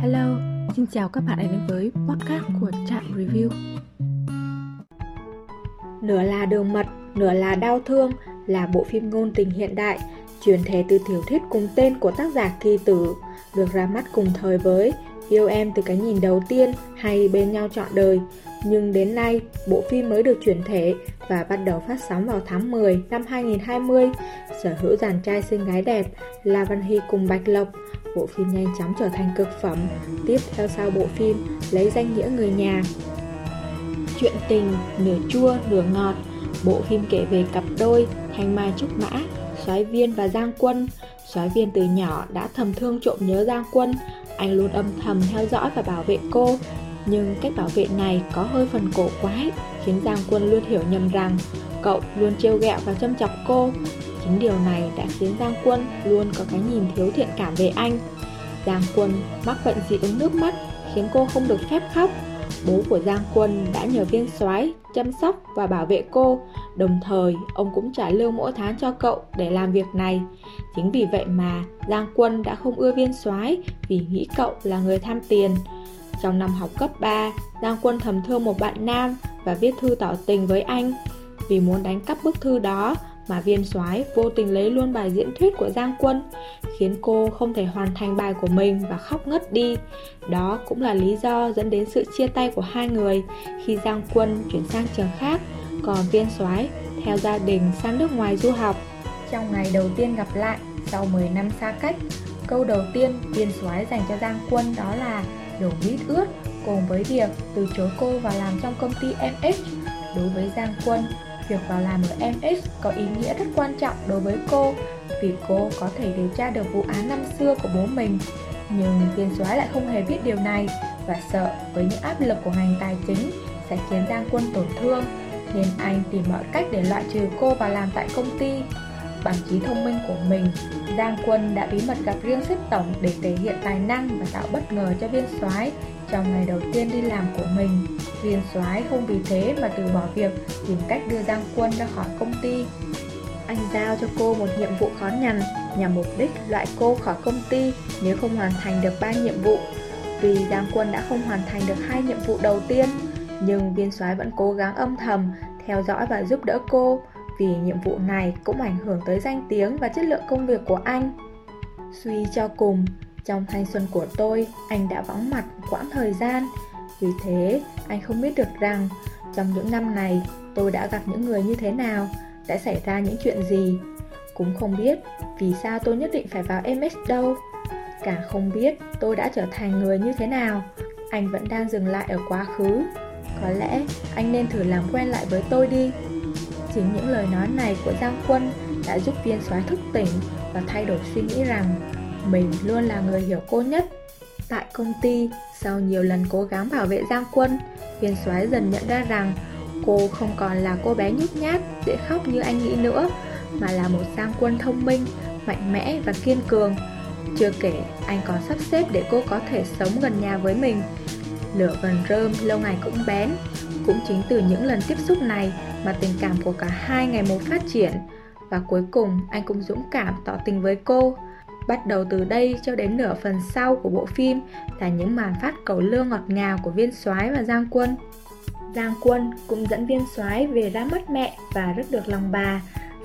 Hello, xin chào các bạn đã đến với podcast của Trạm Review. Nửa là đường mật, nửa là đau thương là bộ phim ngôn tình hiện đại truyền thể từ tiểu thuyết cùng tên của tác giả Kỳ Tử, được ra mắt cùng thời với Yêu em từ cái nhìn đầu tiên hay bên nhau trọn đời. Nhưng đến nay, bộ phim mới được chuyển thể và bắt đầu phát sóng vào tháng 10 năm 2020. Sở hữu dàn trai xinh gái đẹp là Văn Hy cùng Bạch Lộc. Bộ phim nhanh chóng trở thành cực phẩm. Tiếp theo sau bộ phim lấy danh nghĩa người nhà. Chuyện tình nửa chua nửa ngọt. Bộ phim kể về cặp đôi Thanh Mai Trúc Mã, Soái Viên và Giang Quân. Soái Viên từ nhỏ đã thầm thương trộm nhớ Giang Quân, anh luôn âm thầm theo dõi và bảo vệ cô nhưng cách bảo vệ này có hơi phần cổ quái Khiến Giang Quân luôn hiểu nhầm rằng Cậu luôn trêu ghẹo và châm chọc cô Chính điều này đã khiến Giang Quân luôn có cái nhìn thiếu thiện cảm về anh Giang Quân mắc bệnh dị ứng nước mắt Khiến cô không được phép khóc Bố của Giang Quân đã nhờ viên soái chăm sóc và bảo vệ cô, đồng thời ông cũng trả lương mỗi tháng cho cậu để làm việc này. Chính vì vậy mà Giang Quân đã không ưa viên soái vì nghĩ cậu là người tham tiền. Trong năm học cấp 3, Giang Quân thầm thương một bạn nam và viết thư tỏ tình với anh. Vì muốn đánh cắp bức thư đó mà viên soái vô tình lấy luôn bài diễn thuyết của Giang Quân, khiến cô không thể hoàn thành bài của mình và khóc ngất đi. Đó cũng là lý do dẫn đến sự chia tay của hai người khi Giang Quân chuyển sang trường khác, còn viên soái theo gia đình sang nước ngoài du học. Trong ngày đầu tiên gặp lại, sau 10 năm xa cách, câu đầu tiên viên soái dành cho Giang Quân đó là đầu mít ướt cùng với việc từ chối cô vào làm trong công ty MH. Đối với Giang Quân, Việc vào làm ở MX có ý nghĩa rất quan trọng đối với cô vì cô có thể điều tra được vụ án năm xưa của bố mình. Nhưng viên soái lại không hề biết điều này và sợ với những áp lực của ngành tài chính sẽ khiến Giang Quân tổn thương nên anh tìm mọi cách để loại trừ cô vào làm tại công ty. Bằng trí thông minh của mình, Giang Quân đã bí mật gặp riêng xếp tổng để thể hiện tài năng và tạo bất ngờ cho viên soái trong ngày đầu tiên đi làm của mình. Viên soái không vì thế mà từ bỏ việc tìm cách đưa Giang Quân ra khỏi công ty. Anh giao cho cô một nhiệm vụ khó nhằn nhằm mục đích loại cô khỏi công ty nếu không hoàn thành được ba nhiệm vụ. Vì Giang Quân đã không hoàn thành được hai nhiệm vụ đầu tiên, nhưng viên soái vẫn cố gắng âm thầm theo dõi và giúp đỡ cô vì nhiệm vụ này cũng ảnh hưởng tới danh tiếng và chất lượng công việc của anh. Suy cho cùng, trong thanh xuân của tôi, anh đã vắng mặt quãng thời gian. Vì thế, anh không biết được rằng trong những năm này tôi đã gặp những người như thế nào, đã xảy ra những chuyện gì. Cũng không biết vì sao tôi nhất định phải vào MS đâu. cả không biết tôi đã trở thành người như thế nào. Anh vẫn đang dừng lại ở quá khứ. Có lẽ anh nên thử làm quen lại với tôi đi. Chính những lời nói này của Giang Quân đã giúp viên soái thức tỉnh và thay đổi suy nghĩ rằng mình luôn là người hiểu cô nhất. Tại công ty, sau nhiều lần cố gắng bảo vệ Giang Quân, viên soái dần nhận ra rằng cô không còn là cô bé nhút nhát, dễ khóc như anh nghĩ nữa, mà là một Giang Quân thông minh, mạnh mẽ và kiên cường. Chưa kể, anh còn sắp xếp để cô có thể sống gần nhà với mình. Lửa gần rơm lâu ngày cũng bén, cũng chính từ những lần tiếp xúc này mà tình cảm của cả hai ngày một phát triển. Và cuối cùng anh cũng dũng cảm tỏ tình với cô Bắt đầu từ đây cho đến nửa phần sau của bộ phim là những màn phát cầu lương ngọt ngào của viên soái và Giang Quân. Giang Quân cũng dẫn viên soái về ra mất mẹ và rất được lòng bà.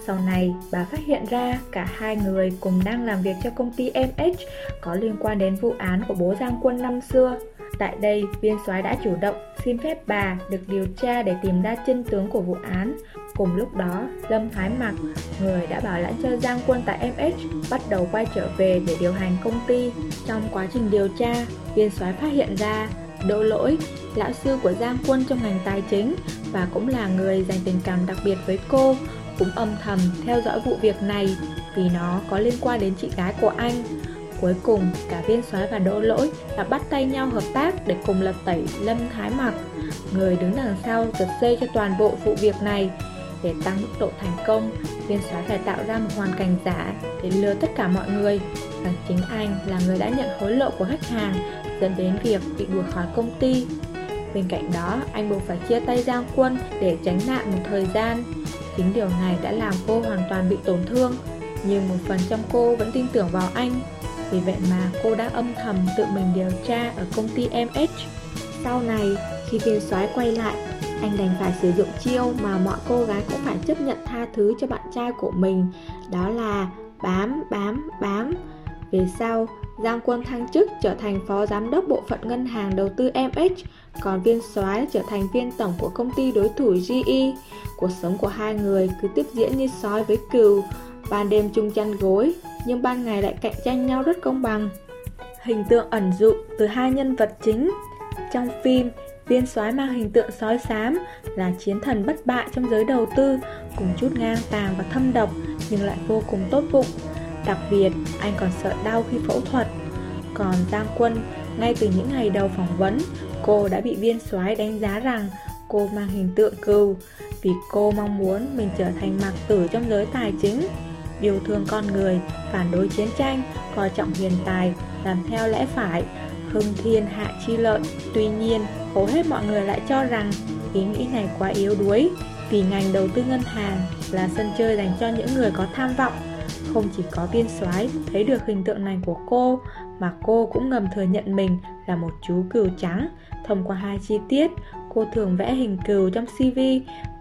Sau này, bà phát hiện ra cả hai người cùng đang làm việc cho công ty MH có liên quan đến vụ án của bố Giang Quân năm xưa. Tại đây, viên soái đã chủ động xin phép bà được điều tra để tìm ra chân tướng của vụ án. Cùng lúc đó, Lâm Thái Mặc, người đã bảo lãnh cho Giang Quân tại MH, bắt đầu quay trở về để điều hành công ty. Trong quá trình điều tra, viên soái phát hiện ra Đỗ Lỗi, lão sư của Giang Quân trong ngành tài chính và cũng là người dành tình cảm đặc biệt với cô, cũng âm thầm theo dõi vụ việc này vì nó có liên quan đến chị gái của anh. Cuối cùng, cả viên soái và đỗ lỗi đã bắt tay nhau hợp tác để cùng lật tẩy Lâm Thái Mặc, người đứng đằng sau giật dây cho toàn bộ vụ việc này. Để tăng mức độ thành công, viên soái phải tạo ra một hoàn cảnh giả để lừa tất cả mọi người rằng chính anh là người đã nhận hối lộ của khách hàng dẫn đến việc bị đuổi khỏi công ty. Bên cạnh đó, anh buộc phải chia tay Giang Quân để tránh nạn một thời gian. Chính điều này đã làm cô hoàn toàn bị tổn thương, nhưng một phần trong cô vẫn tin tưởng vào anh vì vậy mà cô đã âm thầm tự mình điều tra ở công ty MH. Sau này, khi viên soái quay lại, anh đành phải sử dụng chiêu mà mọi cô gái cũng phải chấp nhận tha thứ cho bạn trai của mình, đó là bám, bám, bám. Về sau, Giang Quân thăng chức trở thành phó giám đốc bộ phận ngân hàng đầu tư MH, còn viên soái trở thành viên tổng của công ty đối thủ GE. Cuộc sống của hai người cứ tiếp diễn như sói với cừu, ban đêm chung chăn gối, nhưng ban ngày lại cạnh tranh nhau rất công bằng. Hình tượng ẩn dụ từ hai nhân vật chính Trong phim, viên soái mang hình tượng sói xám là chiến thần bất bại trong giới đầu tư, cùng chút ngang tàng và thâm độc nhưng lại vô cùng tốt bụng. Đặc biệt, anh còn sợ đau khi phẫu thuật. Còn Giang Quân, ngay từ những ngày đầu phỏng vấn, cô đã bị viên soái đánh giá rằng cô mang hình tượng cừu vì cô mong muốn mình trở thành mạc tử trong giới tài chính yêu thương con người, phản đối chiến tranh, coi trọng hiền tài, làm theo lẽ phải, hưng thiên hạ chi lợi. Tuy nhiên, hầu hết mọi người lại cho rằng ý nghĩ này quá yếu đuối, vì ngành đầu tư ngân hàng là sân chơi dành cho những người có tham vọng. Không chỉ có viên soái thấy được hình tượng này của cô, mà cô cũng ngầm thừa nhận mình là một chú cừu trắng. Thông qua hai chi tiết, cô thường vẽ hình cừu trong CV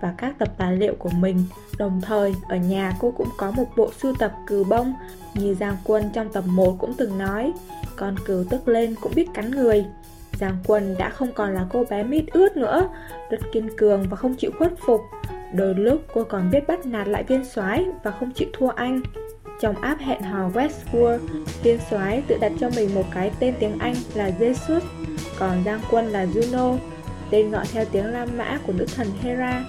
và các tập tài liệu của mình. Đồng thời, ở nhà cô cũng có một bộ sưu tập cừu bông, như Giang Quân trong tập 1 cũng từng nói, con cừu tức lên cũng biết cắn người. Giang Quân đã không còn là cô bé mít ướt nữa, rất kiên cường và không chịu khuất phục. Đôi lúc cô còn biết bắt nạt lại viên soái và không chịu thua anh. Trong app hẹn hò Westworld, viên soái tự đặt cho mình một cái tên tiếng Anh là Jesus, còn Giang Quân là Juno, tên gọi theo tiếng La Mã của nữ thần Hera.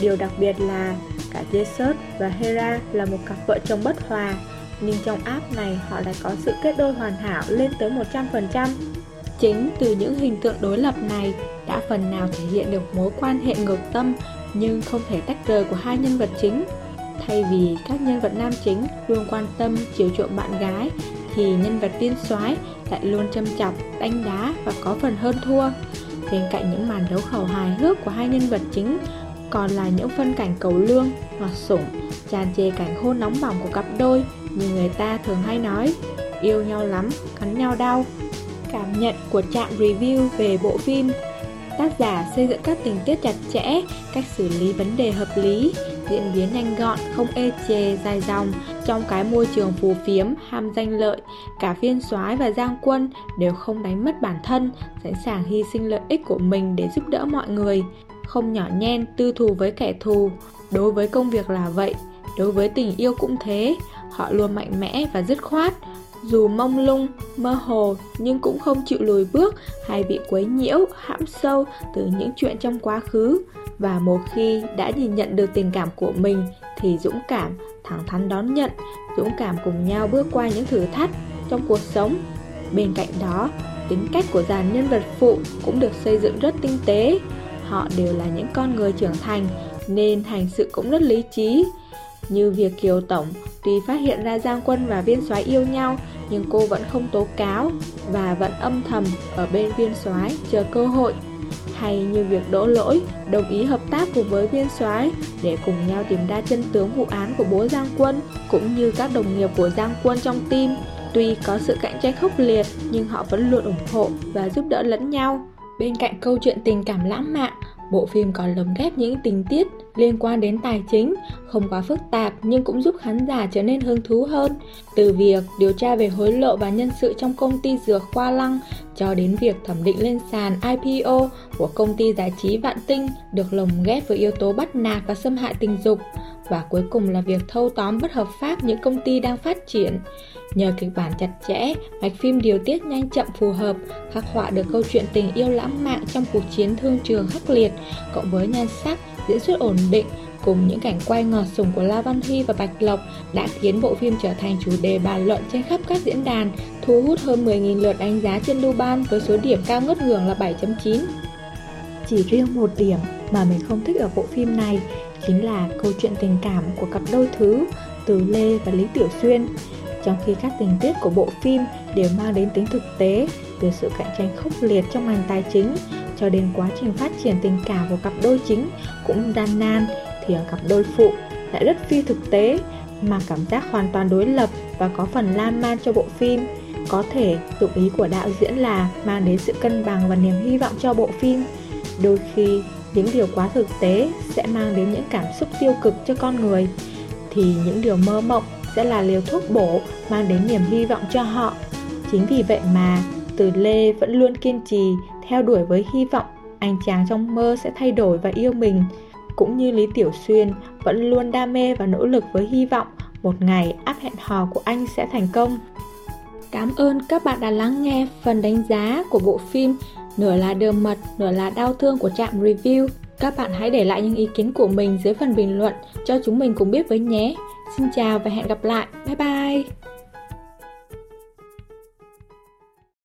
Điều đặc biệt là cả Jesus và Hera là một cặp vợ chồng bất hòa, nhưng trong app này họ lại có sự kết đôi hoàn hảo lên tới 100%. Chính từ những hình tượng đối lập này đã phần nào thể hiện được mối quan hệ ngược tâm nhưng không thể tách rời của hai nhân vật chính. Thay vì các nhân vật nam chính luôn quan tâm chiều chuộng bạn gái thì nhân vật tiên soái lại luôn châm chọc, đánh đá và có phần hơn thua. Bên cạnh những màn đấu khẩu hài hước của hai nhân vật chính còn là những phân cảnh cầu lương hoặc sủng tràn trề cảnh hôn nóng bỏng của cặp đôi như người ta thường hay nói yêu nhau lắm, cắn nhau đau. Cảm nhận của trạm review về bộ phim Tác giả xây dựng các tình tiết chặt chẽ, cách xử lý vấn đề hợp lý, diễn biến nhanh gọn, không ê chề, dài dòng. Trong cái môi trường phù phiếm, ham danh lợi, cả viên soái và giang quân đều không đánh mất bản thân, sẵn sàng hy sinh lợi ích của mình để giúp đỡ mọi người. Không nhỏ nhen, tư thù với kẻ thù. Đối với công việc là vậy, đối với tình yêu cũng thế. Họ luôn mạnh mẽ và dứt khoát, dù mông lung, mơ hồ nhưng cũng không chịu lùi bước hay bị quấy nhiễu, hãm sâu từ những chuyện trong quá khứ và một khi đã nhìn nhận được tình cảm của mình thì dũng cảm, thẳng thắn đón nhận, dũng cảm cùng nhau bước qua những thử thách trong cuộc sống. Bên cạnh đó, tính cách của dàn nhân vật phụ cũng được xây dựng rất tinh tế. Họ đều là những con người trưởng thành nên hành sự cũng rất lý trí. Như việc Kiều Tổng tuy phát hiện ra Giang Quân và viên soái yêu nhau nhưng cô vẫn không tố cáo và vẫn âm thầm ở bên viên soái chờ cơ hội hay như việc đỗ lỗi, đồng ý hợp tác cùng với viên soái để cùng nhau tìm ra chân tướng vụ án của bố Giang Quân cũng như các đồng nghiệp của Giang Quân trong team. Tuy có sự cạnh tranh khốc liệt, nhưng họ vẫn luôn ủng hộ và giúp đỡ lẫn nhau. Bên cạnh câu chuyện tình cảm lãng mạn bộ phim còn lồng ghép những tình tiết liên quan đến tài chính, không quá phức tạp nhưng cũng giúp khán giả trở nên hứng thú hơn. Từ việc điều tra về hối lộ và nhân sự trong công ty dược Khoa Lăng cho đến việc thẩm định lên sàn IPO của công ty giải trí Vạn Tinh được lồng ghép với yếu tố bắt nạt và xâm hại tình dục và cuối cùng là việc thâu tóm bất hợp pháp những công ty đang phát triển. Nhờ kịch bản chặt chẽ, mạch phim điều tiết nhanh chậm phù hợp, khắc họa được câu chuyện tình yêu lãng mạn trong cuộc chiến thương trường khắc liệt, cộng với nhan sắc, diễn xuất ổn định cùng những cảnh quay ngọt sủng của La Văn Huy và Bạch Lộc đã khiến bộ phim trở thành chủ đề bàn luận trên khắp các diễn đàn, thu hút hơn 10.000 lượt đánh giá trên Duban với số điểm cao ngất ngưỡng là 7.9. Chỉ riêng một điểm mà mình không thích ở bộ phim này chính là câu chuyện tình cảm của cặp đôi thứ Từ Lê và Lý Tiểu Xuyên. Trong khi các tình tiết của bộ phim đều mang đến tính thực tế từ sự cạnh tranh khốc liệt trong ngành tài chính cho đến quá trình phát triển tình cảm của cặp đôi chính cũng gian nan thì ở cặp đôi phụ lại rất phi thực tế mà cảm giác hoàn toàn đối lập và có phần lan man cho bộ phim. Có thể dụng ý của đạo diễn là mang đến sự cân bằng và niềm hy vọng cho bộ phim. Đôi khi, những điều quá thực tế sẽ mang đến những cảm xúc tiêu cực cho con người, thì những điều mơ mộng sẽ là liều thuốc bổ mang đến niềm hy vọng cho họ. Chính vì vậy mà, Từ Lê vẫn luôn kiên trì theo đuổi với hy vọng anh chàng trong mơ sẽ thay đổi và yêu mình cũng như Lý Tiểu Xuyên vẫn luôn đam mê và nỗ lực với hy vọng một ngày áp hẹn hò của anh sẽ thành công. Cảm ơn các bạn đã lắng nghe phần đánh giá của bộ phim Nửa là đường mật, nửa là đau thương của trạm review. Các bạn hãy để lại những ý kiến của mình dưới phần bình luận cho chúng mình cùng biết với nhé. Xin chào và hẹn gặp lại. Bye bye!